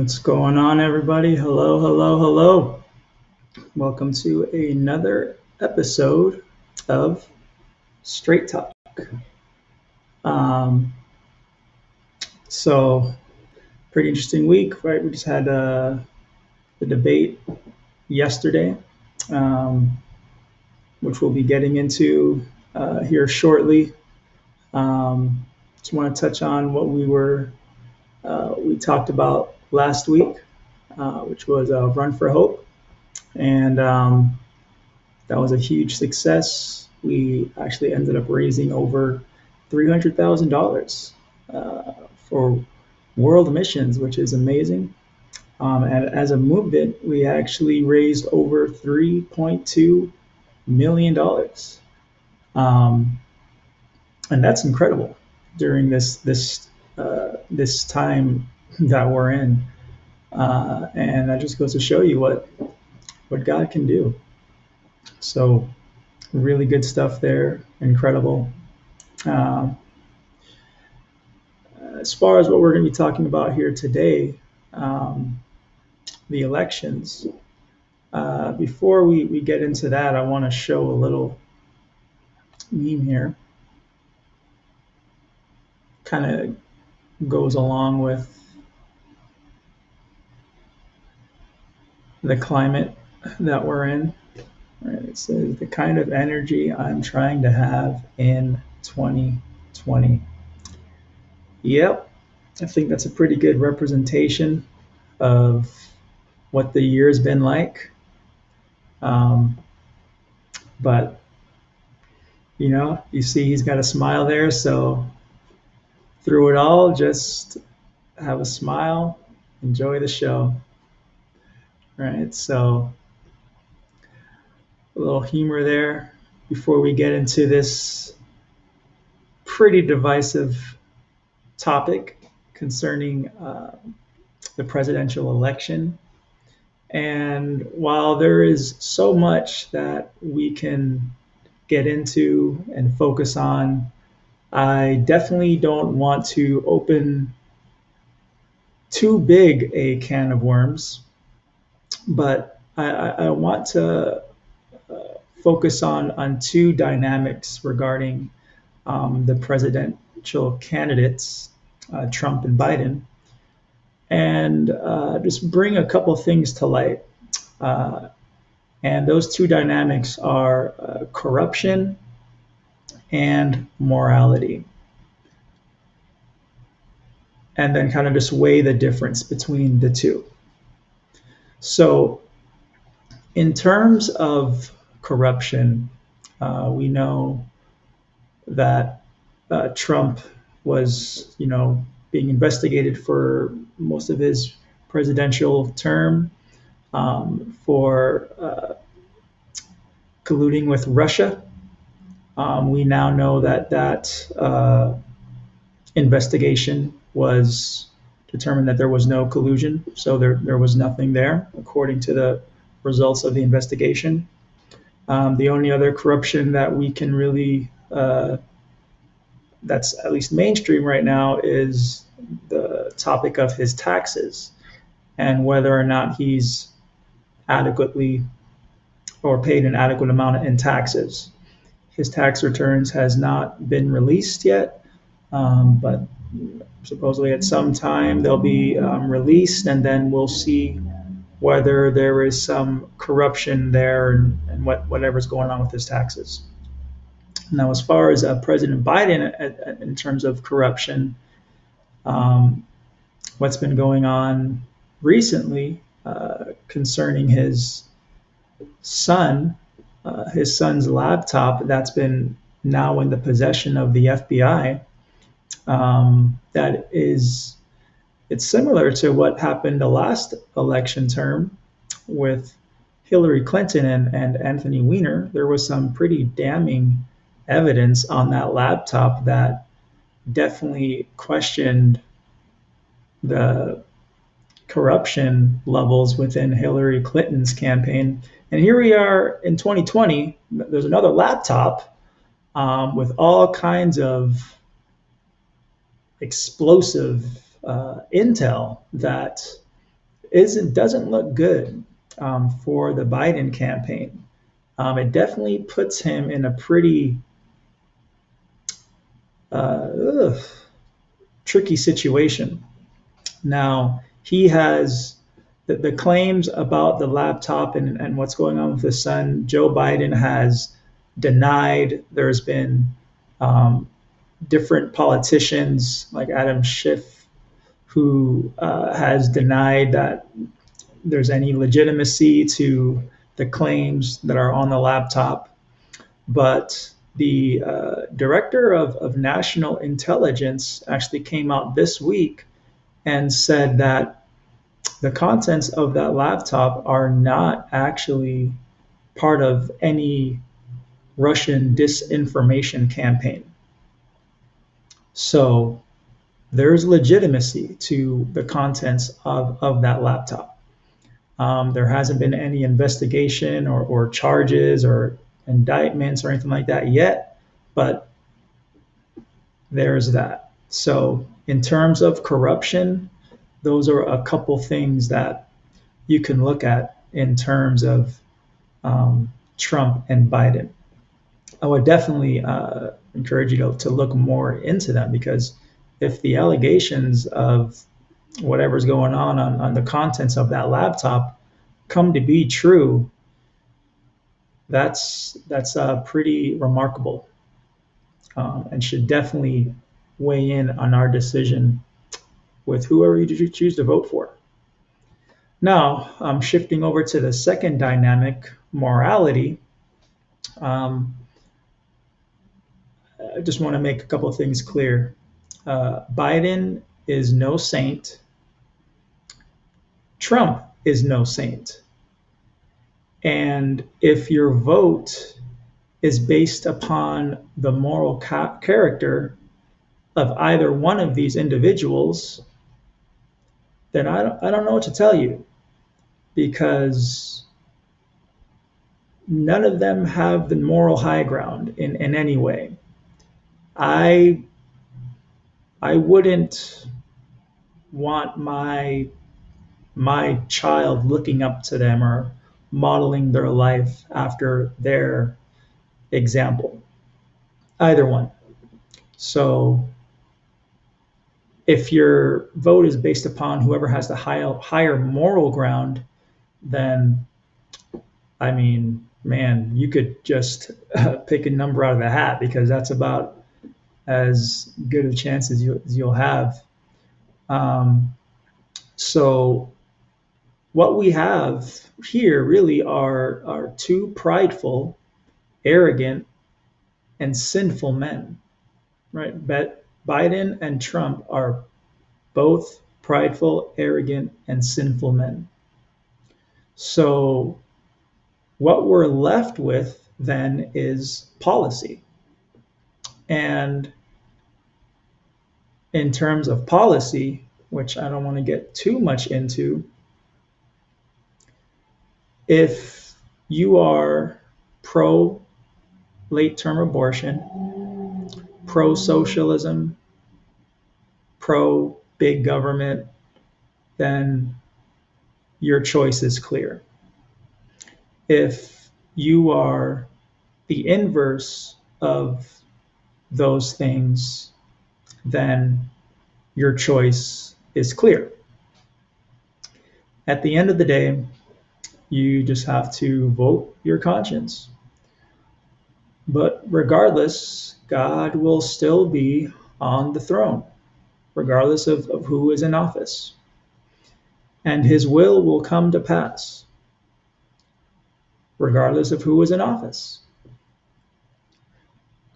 What's going on, everybody? Hello, hello, hello. Welcome to another episode of Straight Talk. Um, so, pretty interesting week, right? We just had uh, the debate yesterday, um, which we'll be getting into uh, here shortly. Um, just want to touch on what we were uh, we talked about last week, uh, which was uh, Run for Hope, and um, that was a huge success. We actually ended up raising over three hundred thousand dollars uh, for world missions, which is amazing. Um, and as a movement, we actually raised over three point two million dollars, um, and that's incredible during this this uh, this time that we're in. Uh, and that just goes to show you what what God can do. So, really good stuff there. Incredible. Um, as far as what we're going to be talking about here today, um, the elections. Uh, before we, we get into that, I want to show a little meme here. Kind of goes along with the climate that we're in. Right? It says the kind of energy I'm trying to have in 2020. Yep, I think that's a pretty good representation of what the year's been like. Um, but you know, you see he's got a smile there, so through it all, just have a smile, enjoy the show. Right? So, a little humor there before we get into this pretty divisive topic concerning uh, the presidential election. And while there is so much that we can get into and focus on I definitely don't want to open too big a can of worms, but I, I want to uh, focus on, on two dynamics regarding um, the presidential candidates, uh, Trump and Biden, and uh, just bring a couple things to light. Uh, and those two dynamics are uh, corruption and morality. And then kind of just weigh the difference between the two. So, in terms of corruption, uh, we know that uh, Trump was, you know, being investigated for most of his presidential term um, for uh, colluding with Russia. Um, we now know that that uh, investigation was determined that there was no collusion, so there, there was nothing there, according to the results of the investigation. Um, the only other corruption that we can really, uh, that's at least mainstream right now, is the topic of his taxes and whether or not he's adequately or paid an adequate amount in taxes. His tax returns has not been released yet, um, but supposedly at some time they'll be um, released, and then we'll see whether there is some corruption there and, and what whatever's going on with his taxes. Now, as far as uh, President Biden, uh, uh, in terms of corruption, um, what's been going on recently uh, concerning his son uh, his son's laptop that's been now in the possession of the FBI. Um, that is, it's similar to what happened the last election term with Hillary Clinton and, and Anthony Weiner. There was some pretty damning evidence on that laptop that definitely questioned the corruption levels within Hillary Clinton's campaign. And here we are in 2020. There's another laptop um, with all kinds of explosive uh, intel that isn't doesn't look good um, for the Biden campaign. Um, it definitely puts him in a pretty uh, ugh, tricky situation. Now he has the, the claims about the laptop and, and what's going on with his son. Joe Biden has denied. There's been um, different politicians like Adam Schiff who uh, has denied that there's any legitimacy to the claims that are on the laptop. But the uh, director of, of national intelligence actually came out this week and said that the contents of that laptop are not actually part of any Russian disinformation campaign. So there's legitimacy to the contents of, of that laptop. Um, there hasn't been any investigation or, or charges or indictments or anything like that yet, but there's that. So, in terms of corruption, those are a couple things that you can look at in terms of um, Trump and Biden. I would definitely uh, encourage you to, to look more into them because if the allegations of whatever's going on, on on the contents of that laptop come to be true, that's that's uh, pretty remarkable um, and should definitely weigh in on our decision with whoever you choose to vote for. Now, I'm shifting over to the second dynamic, morality. Um, I just want to make a couple of things clear. Uh, Biden is no saint. Trump is no saint. And if your vote is based upon the moral ca- character of either one of these individuals, then I don't, I don't know what to tell you because none of them have the moral high ground in, in any way. I I wouldn't want my my child looking up to them or modeling their life after their example. Either one. So if your vote is based upon whoever has the higher higher moral ground, then I mean, man, you could just uh, pick a number out of the hat because that's about as good a chance as, you, as you'll have. Um, so what we have here really are, are two prideful, arrogant, and sinful men, right? But Biden and Trump are both prideful, arrogant, and sinful men. So what we're left with then is policy. And in terms of policy, which I don't want to get too much into, if you are pro late term abortion, pro socialism, pro big government, then your choice is clear. If you are the inverse of those things, then your choice is clear. At the end of the day, you just have to vote your conscience. But regardless, God will still be on the throne, regardless of, of who is in office. And his will will come to pass, regardless of who is in office.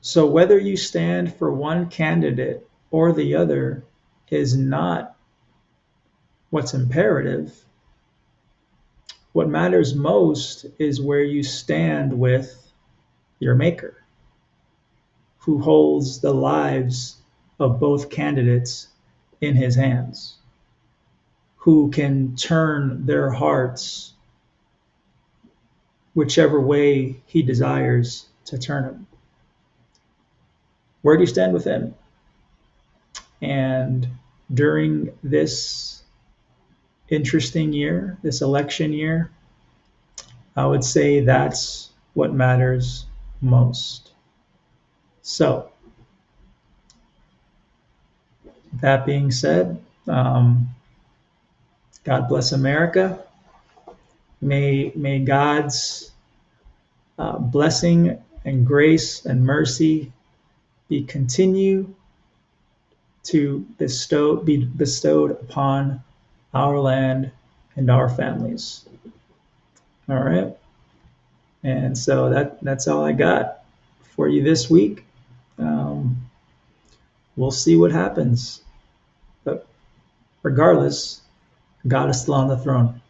So whether you stand for one candidate or the other is not what's imperative what matters most is where you stand with your maker, who holds the lives of both candidates in his hands, who can turn their hearts whichever way he desires to turn them. Where do you stand with him? And during this interesting year, this election year, I would say that's what matters most. So, that being said, um, God bless America. May, may God's uh, blessing and grace and mercy be continue to bestow be bestowed upon our land and our families. All right. And so that that's all I got for you this week. Um, we'll see what happens. But regardless, God is still on the throne.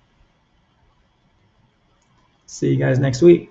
See you guys next week.